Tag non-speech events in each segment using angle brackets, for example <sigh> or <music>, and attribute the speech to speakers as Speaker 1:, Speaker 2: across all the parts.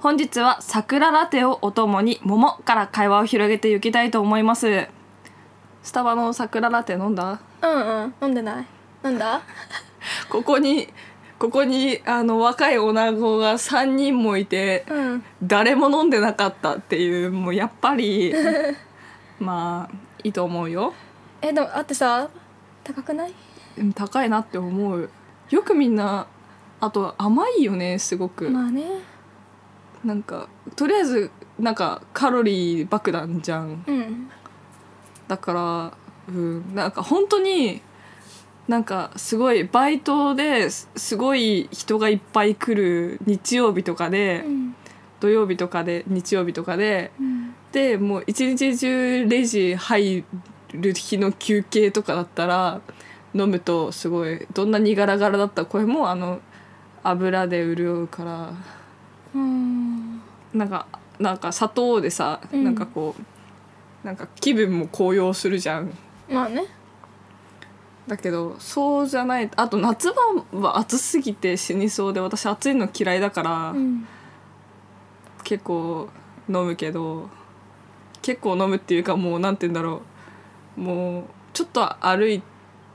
Speaker 1: 本日は桜ラテをお供に桃から会話を広げていきたいと思います。スタバの桜ラテ飲んだ？
Speaker 2: うんうん飲んでない。なんだ？<laughs>
Speaker 1: ここにここにあの若い女子が3人もいて、
Speaker 2: うん。
Speaker 1: 誰も飲んでなかったっていうもうやっぱり <laughs> まあいいと思うよ。
Speaker 2: えでもあってさ高くない？
Speaker 1: 高いなって思う。よくみんなあと甘いよねすごく、
Speaker 2: まあね
Speaker 1: なんかとりあえずなんかカロリー爆弾じゃん。
Speaker 2: うん。
Speaker 1: だからうん。なんか本当になんかすごいバイトですすごい人がいっぱい来る日曜日とかで、
Speaker 2: うん。
Speaker 1: 土曜日とかで日曜日とかで
Speaker 2: うん。
Speaker 1: でもう一日中レジ入る日の休憩とかだったら飲むとすごいどんなにガラガラだった声もあの油で潤うから
Speaker 2: うん
Speaker 1: なんかなんか砂糖でさ、
Speaker 2: うん。
Speaker 1: なんかこうなんか気分も高揚するじゃん。
Speaker 2: まあね。
Speaker 1: だけどそうじゃないあと夏場は暑すぎて死にそうで私暑いの嫌いだから、
Speaker 2: うん。
Speaker 1: 結構飲むけど結構飲むっていうかもうなんて言うんだろう。もうちょっと歩い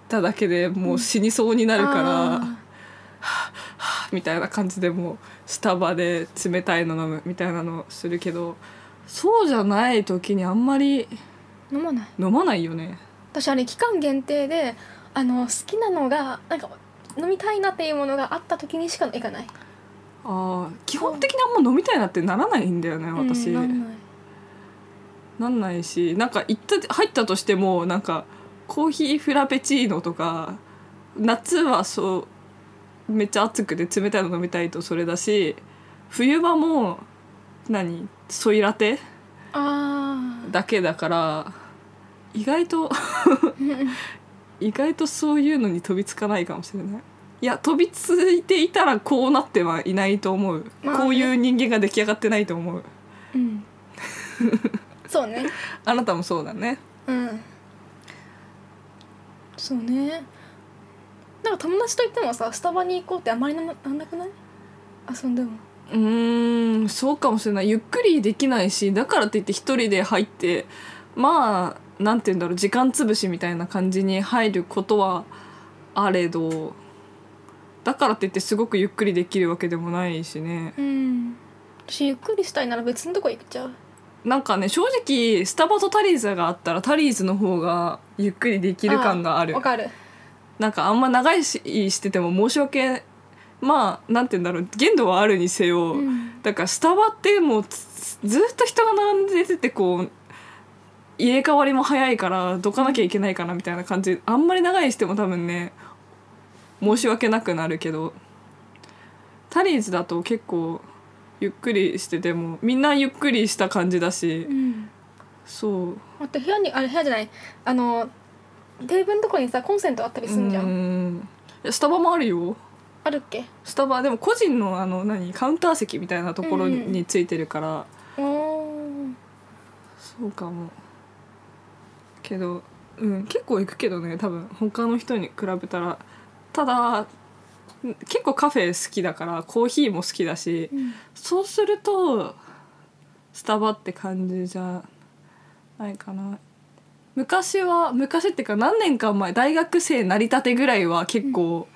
Speaker 1: ただけでもう死にそうになるから、
Speaker 2: あ
Speaker 1: みたいな感じでもうスタバで冷たいの飲むみたいなのするけどそうじゃない時にあんまり
Speaker 2: ー飲まない。
Speaker 1: 飲まないよね。
Speaker 2: 私あれ期間限定であの好きなのがなんか飲みたいなっていうものがあった時にしか行かない。
Speaker 1: あー基本的にあんま飲みたいなってならないんだよね私、
Speaker 2: うんなんない。
Speaker 1: なんないしなんか行った入ったとしてもなんかコーヒーフラペチーノとか夏はそうめっちゃ暑くて冷たいの飲みたいとそれだし冬場も何ソイラテ
Speaker 2: あ
Speaker 1: だけだから意外と
Speaker 2: ー <laughs>
Speaker 1: 意外とそういうのに飛びつかないかもしれない。いや飛びついていたらこうなってはいないと思う、
Speaker 2: まあね。
Speaker 1: こういう人間が出来上がってないと思う。
Speaker 2: うん。そうね。<laughs>
Speaker 1: あなたもそうだね。
Speaker 2: うん。そうねなんか友達といってもさスタバに行こうってあまりなんなんなくない？遊んでも。
Speaker 1: うーんそうかもしれない。ゆっくりできないしだからって言って一人で入ってまあなんて言うんだろう時間つぶしみたいな感じに入ることはあれどだからって言ってすごくゆっくりできるわけでもないしね。
Speaker 2: うん。私ゆっくりしたいなら別のとこ行っちゃう。
Speaker 1: なんかね正直スタバとタリーズがあったらタリーズの方がゆっくりできる感がある。
Speaker 2: わかる
Speaker 1: なんかあんま長いししてても申し訳まあなんて言うんだろう限度はあるにせよ、
Speaker 2: うん。
Speaker 1: だからスタバってもうつずっと人が並んでてこう入れ替わりも早いからどかなきゃいけないかなみたいな感じ。あんまり長いしても多分ね申し訳なくなるけどタリーズだと結構ゆっくりしててもみんなゆっくりした感じだし
Speaker 2: うん。
Speaker 1: そう。
Speaker 2: あと部屋にあれ部屋じゃない。あのテーブルのとこにさコンセントあったりすんじゃん。
Speaker 1: ん。スタバもあるよ。
Speaker 2: あるっけ？
Speaker 1: スタバでも個人のあの何カウンター席みたいなところ
Speaker 2: うんうん
Speaker 1: についてるから、
Speaker 2: おー。
Speaker 1: そうかも。けどうん結構行くけどね多分。他の人に比べたら。ただ結構カフェ好きだからコーヒーも好きだし
Speaker 2: うん。
Speaker 1: そうするとスタバって感じじゃないかな昔は昔っていうか何年か前大学生なりたてぐらいは結構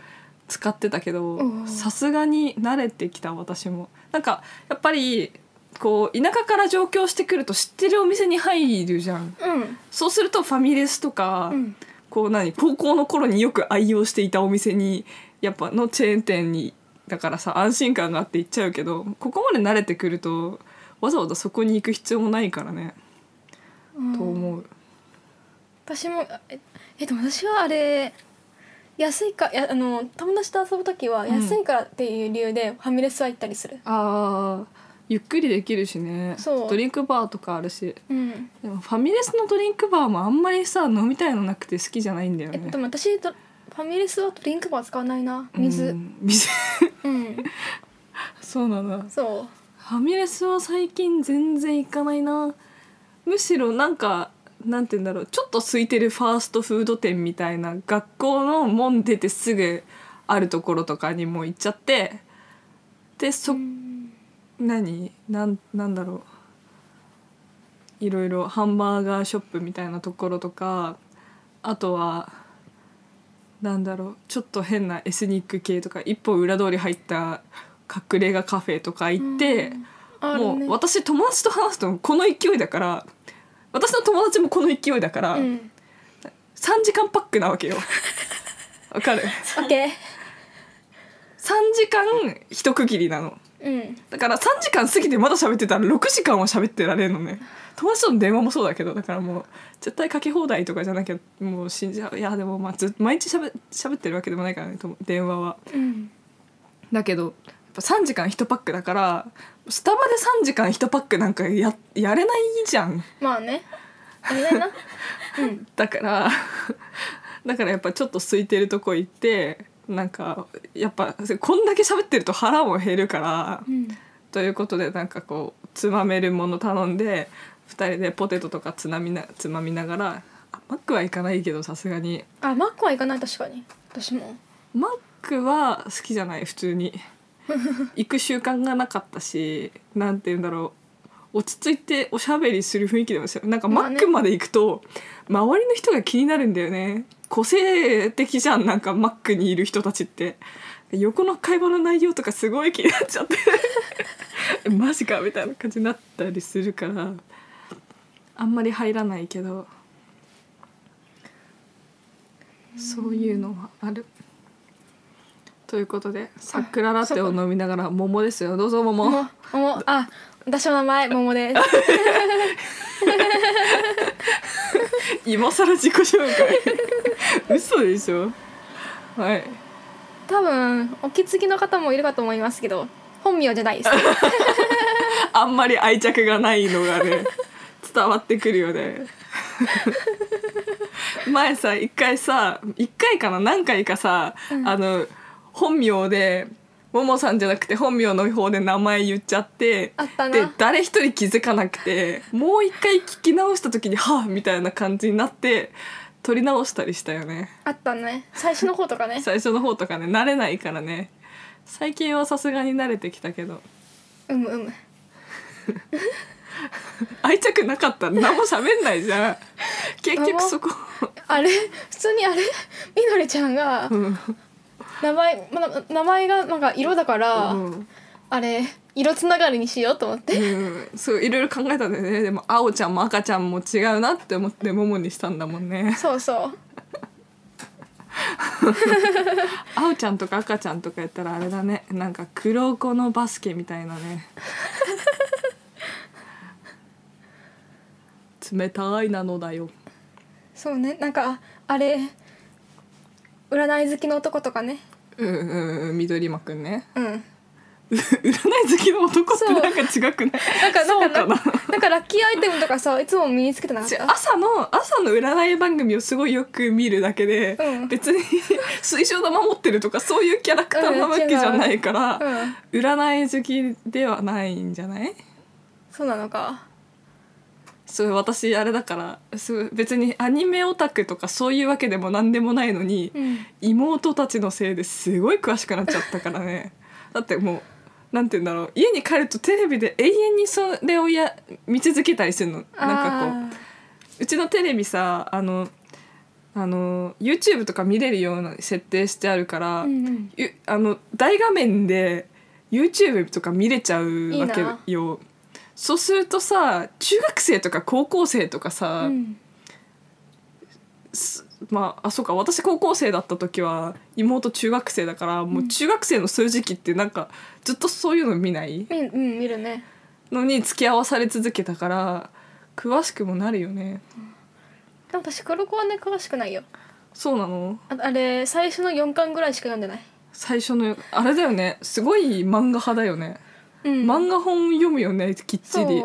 Speaker 1: 使ってたけど
Speaker 2: うん。
Speaker 1: さすがに慣れてきた私も。なんかやっぱりこう田舎から上京してくると知ってるお店に入るじゃん。
Speaker 2: うん。
Speaker 1: そうするとファミレスとか、
Speaker 2: うん。
Speaker 1: こう何高校の頃によく愛用していたお店にやっぱのチェーン店にだからさ安心感があって行っちゃうけどここまで慣れてくるとわざわざそこに行く必要もないからね、
Speaker 2: うん。
Speaker 1: と思う
Speaker 2: 私もあええでも私はあれ安いかやあの友達と遊ぶ時は安いからっていう理由でファミレスは行ったりする、
Speaker 1: あゆっくりできるしね。
Speaker 2: そう。
Speaker 1: ドリンクバーとかあるし。
Speaker 2: うん。
Speaker 1: でもファミレスのドリンクバーもあんまりさ飲みたいのなくて好きじゃないんだよね。
Speaker 2: えでも私ドファミレスはドリンクバー使わないな。水うん、
Speaker 1: うん。水 <laughs> そうなんだ
Speaker 2: そ
Speaker 1: ファミレスは最近全然行かないな。むしろなんかなんて言うんだろうちょっと空いてるファーストフード店みたいな学校の門出てすぐあるところとかにも行っちゃってでそ、何？なんなんだろう。いろいろハンバーガーショップみたいなところとかあとはなんだろうちょっと変なエスニック系とか一歩裏通り入った隠れ家カフェとか行って、もう私友達と話すとこの勢いだから私の友達もこの勢いだから、
Speaker 2: うん。
Speaker 1: 3時間パックなわけよ。<laughs> わかる？
Speaker 2: オッケー
Speaker 1: 3時間一区切りなの。
Speaker 2: うん。
Speaker 1: だから3時間過ぎてまだ喋ってたら6時間は喋ってられるのね。友達との電話もそうだけどだからもう絶対かけ放題とかじゃなきゃもう死んじゃういやでもまあずっ毎日しゃべ喋ってるわけでもないからねと電話は。
Speaker 2: うん。
Speaker 1: だけどぱ3時間1パックだからスタバで3時間1パックなんかややれないじゃん。
Speaker 2: まあね。あれだな。<laughs> うん。
Speaker 1: だから <laughs> だからやっぱちょっと空いてるとこ行ってなんかやっぱこんだけ喋ってると腹も減るから
Speaker 2: うん。
Speaker 1: ということでなんかこうつまめるもの頼んで2人でポテトとかつまみなつまみながらあマックは行かないけどさすがに。
Speaker 2: あマックは行かない確かに。私も。
Speaker 1: マックは好きじゃない普通に行く習慣がなかったしなんて言うんだろう。落ち着いておしゃべりする雰囲気でもですよなんかマックまで行くと、周りの人が気になるんだよね。個性的じゃんなんかマックにいる人たちって。横の会話の内容とかすごい気になっちゃって。え <laughs> マジかみたいな感じになったりするからあんまり入らないけど。そういうのはある。ということで桜ラテを飲みながら桃ですよ。どうぞ桃。
Speaker 2: もももあ私の名前 <laughs> 桃です。
Speaker 1: 今更自己紹介。<laughs> 嘘でしょ。はい。
Speaker 2: 多分お気づきの方もいるかと思いますけど本名じゃないです。<laughs>
Speaker 1: あんまり愛着がないのがね伝わってくるよね。前さ一回さ一回かな何回かさ、あの本名でももさんじゃなくて本名の方で名前言っちゃって
Speaker 2: あったな。
Speaker 1: で誰一人気づかなくてもう一回聞き直した時に「はあ」みたいな感じになって撮り直したりしたよね。
Speaker 2: あったね。最初の方とかね。<laughs>
Speaker 1: 最初の方とかね慣れないからね。最近はさすがに慣れてきたけど。
Speaker 2: うむうむ。<laughs>
Speaker 1: 愛着なかった。ら何も喋んないじゃん。結局そこ。
Speaker 2: あれ？普通にあれ？みどりちゃんが
Speaker 1: うん
Speaker 2: 名前、まあ、名前がなんか色だから、
Speaker 1: うん。
Speaker 2: あれ色つながりにしようと思って。
Speaker 1: うん、そういろいろ考えたんだよね。でも青ちゃんも赤ちゃんも違うなって思ってモモにしたんだもんね。
Speaker 2: そうそう。<laughs>
Speaker 1: 青ちゃんとか赤ちゃんとかやったらあれだね。なんか黒子のバスケみたいなね。<laughs> 冷たいなのだよ。
Speaker 2: そうね。なんかあれ占い好きの男とかね
Speaker 1: うんうんうん緑間くんね
Speaker 2: うん
Speaker 1: う占い好きの男ってなんか違くない
Speaker 2: なんか
Speaker 1: そうかな
Speaker 2: なんかなんかラッキーアイテムとかさいつも身につけてなかった
Speaker 1: 朝の朝の占い番組をすごいよく見るだけで、
Speaker 2: うん
Speaker 1: 別に水晶玉持ってるとかそういうキャラクターなわけじゃないから、
Speaker 2: うん
Speaker 1: 占い好きではないんじゃない
Speaker 2: そうなのか
Speaker 1: そう私あれだからそう別にアニメオタクとかそういうわけでも何でもないのに、
Speaker 2: うん。
Speaker 1: 妹たちのせいですごい詳しくなっちゃったからね。<laughs> だってもうなんて言うんだろう。家に帰るとテレビで永遠にそれをや見続けたりするの。なんかこううちのテレビさあのあの YouTube とか見れるような設定してあるから、
Speaker 2: うんうん。
Speaker 1: ゆあの大画面で YouTube とか見れちゃうわけよそうするとさ中学生とか高校生とかさ、
Speaker 2: うん。
Speaker 1: すまああそうか私高校生だった時は妹中学生だからもう中学生のそういう時期ってなんかずっとそういうの見ない？
Speaker 2: うんうん見るね。
Speaker 1: のに付き合わされ続けたから詳しくもなるよね。
Speaker 2: でも私黒子はね詳しくないよ。
Speaker 1: そうなの？
Speaker 2: ああれ最初の4巻ぐらいしか読んでない。
Speaker 1: 最初のあれだよね。すごい漫画派だよね
Speaker 2: うん。
Speaker 1: 漫画本読むよねきっち
Speaker 2: そう。
Speaker 1: り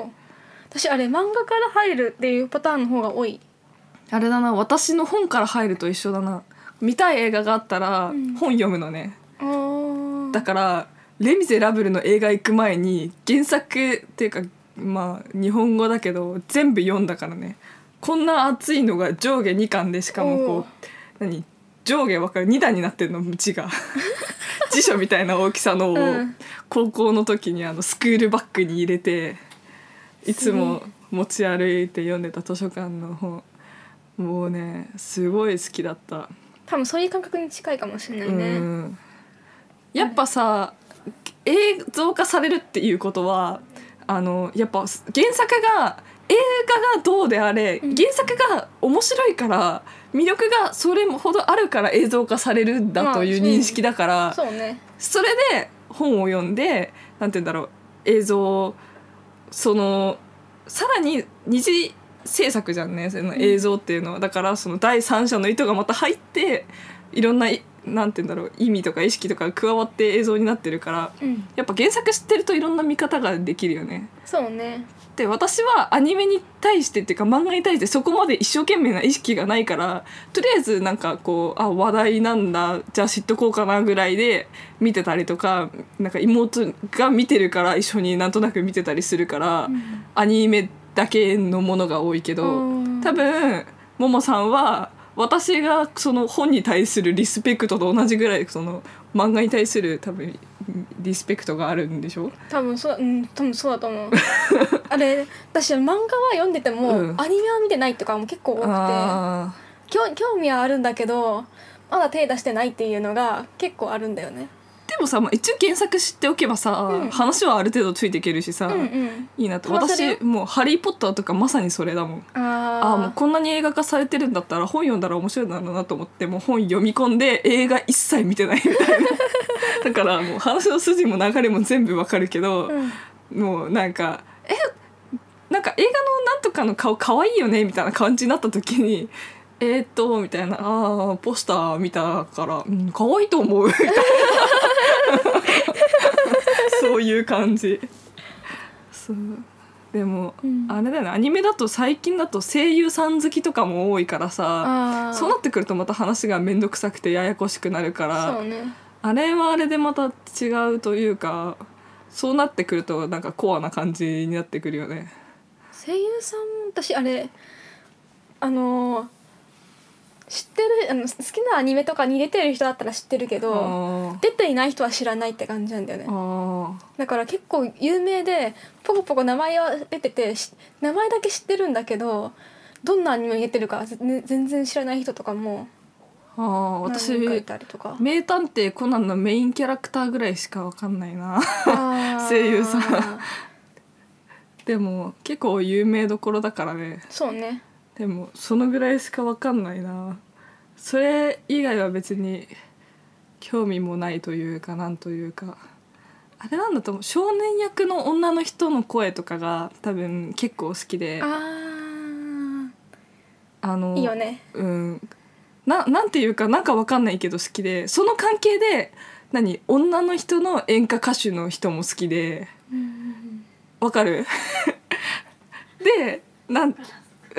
Speaker 2: 私あれ漫画から入るっていうパターンの方が多い。
Speaker 1: あれだな私の本から入ると一緒だな。見たい映画があったら
Speaker 2: うん。
Speaker 1: 本読むのね、
Speaker 2: あー。
Speaker 1: だから「レ・ミゼラブル」の映画行く前に原作っていうかまあ日本語だけど全部読んだからね。こんな厚いのが上下2巻でしかもこう何？上下分かる。2段になってるの字が。<laughs> 辞書みたいな大きさのを
Speaker 2: うん。
Speaker 1: 高校の時にあのスクールバッグに入れていつも持ち歩いて読んでた図書館の本。もうねすごい好きだった。
Speaker 2: 多分そういう感覚に近いかもしれないね。
Speaker 1: うん。やっぱさ映像化されるっていうことはあのやっぱ原作が映画がどうであれ、
Speaker 2: うん。
Speaker 1: 原作が面白いから魅力がそれほどあるから映像化されるんだという
Speaker 2: まあ
Speaker 1: 認識だから、
Speaker 2: そうね。
Speaker 1: それで本を読んでなんて言うんだろう映像そのさらに二次制作じゃんねその映像っていうのは、だからその第三者の意図がまた入っていろんないなんて言うんだろう意味とか意識とかが加わって映像になってるから
Speaker 2: うん。
Speaker 1: やっぱ原作知ってるといろんな見方ができるよね。
Speaker 2: そうね
Speaker 1: で私はアニメに対してっていうか漫画に対してそこまで一生懸命な意識がないからとりあえずなんかこうあ話題なんだじゃあ知っとこうかなぐらいで見てたりとかなんか妹が見てるから一緒になんとなく見てたりするから、アニメだけのものが多いけど
Speaker 2: うん。
Speaker 1: 多分ももさんは私がその本に対するリスペクトと同じぐらいその漫画に対する多分リスペクトがあるんでしょ？
Speaker 2: 多分そううん多分そうだと思う。<laughs> あれ私漫画は読んでても、
Speaker 1: うん。
Speaker 2: アニメは見てないとかも結構多くて
Speaker 1: あ
Speaker 2: 興興味はあるんだけどまだ手出してないっていうのが結構あるんだよね。
Speaker 1: ーでもさ、まあ、一応原作知っておけばさ、
Speaker 2: うん。
Speaker 1: 話はある程度ついていけるしさ、
Speaker 2: うんうん。
Speaker 1: いいなと。私もう「ハリー・ポッター」とかまさにそれだもん。
Speaker 2: あ
Speaker 1: ああもうこんなに映画化されてるんだったら本読んだら面白いだろうなと思ってもう本読み込んで映画一切見てないみたいな。<laughs> だからもう話の筋も流れも全部わかるけど、
Speaker 2: うん。
Speaker 1: もうなんか「えなんか映画のなんとかの顔可愛いよね」みたいな感じになった時に「えー、っと」みたいな「ああポスター見たから、うん、可愛いと思う」みたいな <laughs> そういう感じ。そう。でも、
Speaker 2: うん。
Speaker 1: あれだよね。アニメだと最近だと声優さん好きとかも多いからさそうなってくるとまた話が面倒くさくてややこしくなるから
Speaker 2: そうね。
Speaker 1: あれはあれでまた違うというかそうなってくるとなんかコアな感じになってくるよね。
Speaker 2: 声優さん私あれあの知ってるあの好きなアニメとかに出てる人だったら知ってるけど
Speaker 1: あ
Speaker 2: 出ていない人は知らないって感じなんだよね。
Speaker 1: あ
Speaker 2: だから結構有名でポコポコ名前は出ててし名前だけ知ってるんだけどどんなアニメに出てるか、ね全然知らない人とかも
Speaker 1: あ私名探偵コナンのメインキャラクターぐらいしかわかんないな。声優さん。でも結構有名どころだからね。
Speaker 2: そうね。
Speaker 1: でもそのぐらいしかわかんないなそれ以外は別に興味もないというかなんというか。あれなんだと思う。少年役の女の人の声とかが多分結構好きで。
Speaker 2: あ
Speaker 1: あの
Speaker 2: ーいいよね。
Speaker 1: うん。ななんていうかなんかわかんないけど好きで。その関係で何女の人の演歌歌手の人も好きで。わかる？<laughs> でなん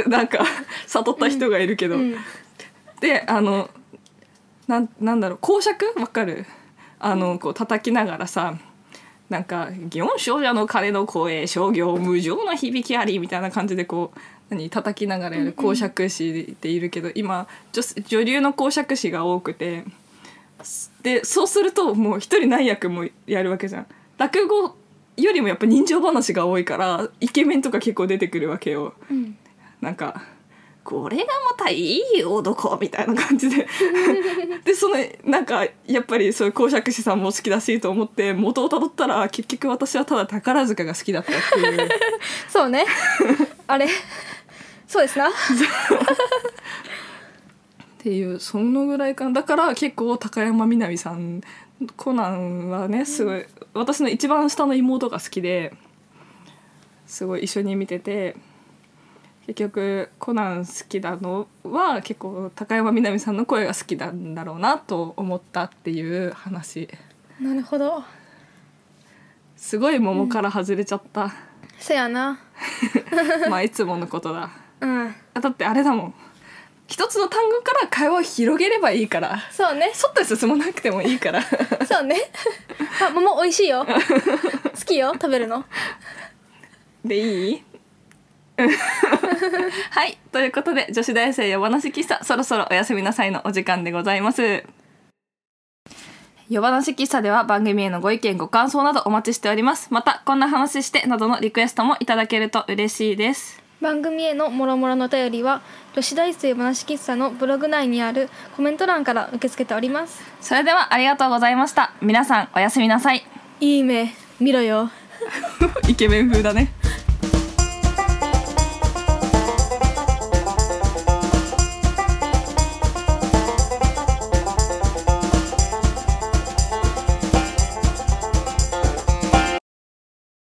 Speaker 1: なんか悟った人がいるけど、
Speaker 2: うん
Speaker 1: であのなんなんだろう公爵わかる？あのこう叩きながらさなんか「祇園少女の鐘の声商業無情な響きあり」みたいな感じでこう何叩きながらやる公爵士でいるけど、今女女流の公爵士が多くてでそうするともう一人何役もやるわけじゃん。落語よりもやっぱ人情話が多いからイケメンとか結構出てくるわけよ。
Speaker 2: うん
Speaker 1: なんかこれがまたいい男みたいな感じで。<laughs> でそのなんかやっぱりそういう公爵士さんも好きだしと思って元をたどったら結局私はただ宝塚が好きだったっていう。<laughs>
Speaker 2: そうね。<laughs> あれ。そうですな。
Speaker 1: っていうそのぐらいかな。だから結構高山みなみさんコナンはねすごい私の一番下の妹が好きですごい一緒に見てて結局コナン好きなのは結構高山みなみさんの声が好きなんだろうなと思ったっていう話。
Speaker 2: なるほど。
Speaker 1: すごい桃から外れちゃった、
Speaker 2: せやな。<laughs>
Speaker 1: まあいつものことだ。
Speaker 2: うん。
Speaker 1: あだってあれだもん。一つの単語から会話を広げればいいから。
Speaker 2: そうね。
Speaker 1: 外に進まなくてもいいから。<laughs>
Speaker 2: そうね。<laughs> あ桃美味しいよ。好きよ。食べるの。
Speaker 1: でいい？はい。ということで女子大生夜話喫茶そろそろおやすみなさいのお時間でございます。夜話喫茶では番組へのご意見ご感想などお待ちしております。またこんな話してなどのリクエストもいただけると嬉しいです。
Speaker 2: 番組へのもろもろのお便りは女子大生話喫茶のブログ内にあるコメント欄から受け付けております。
Speaker 1: それではありがとうございました。皆さんおやすみなさい。
Speaker 2: いい目見ろよ。<laughs>
Speaker 1: イケメン風だね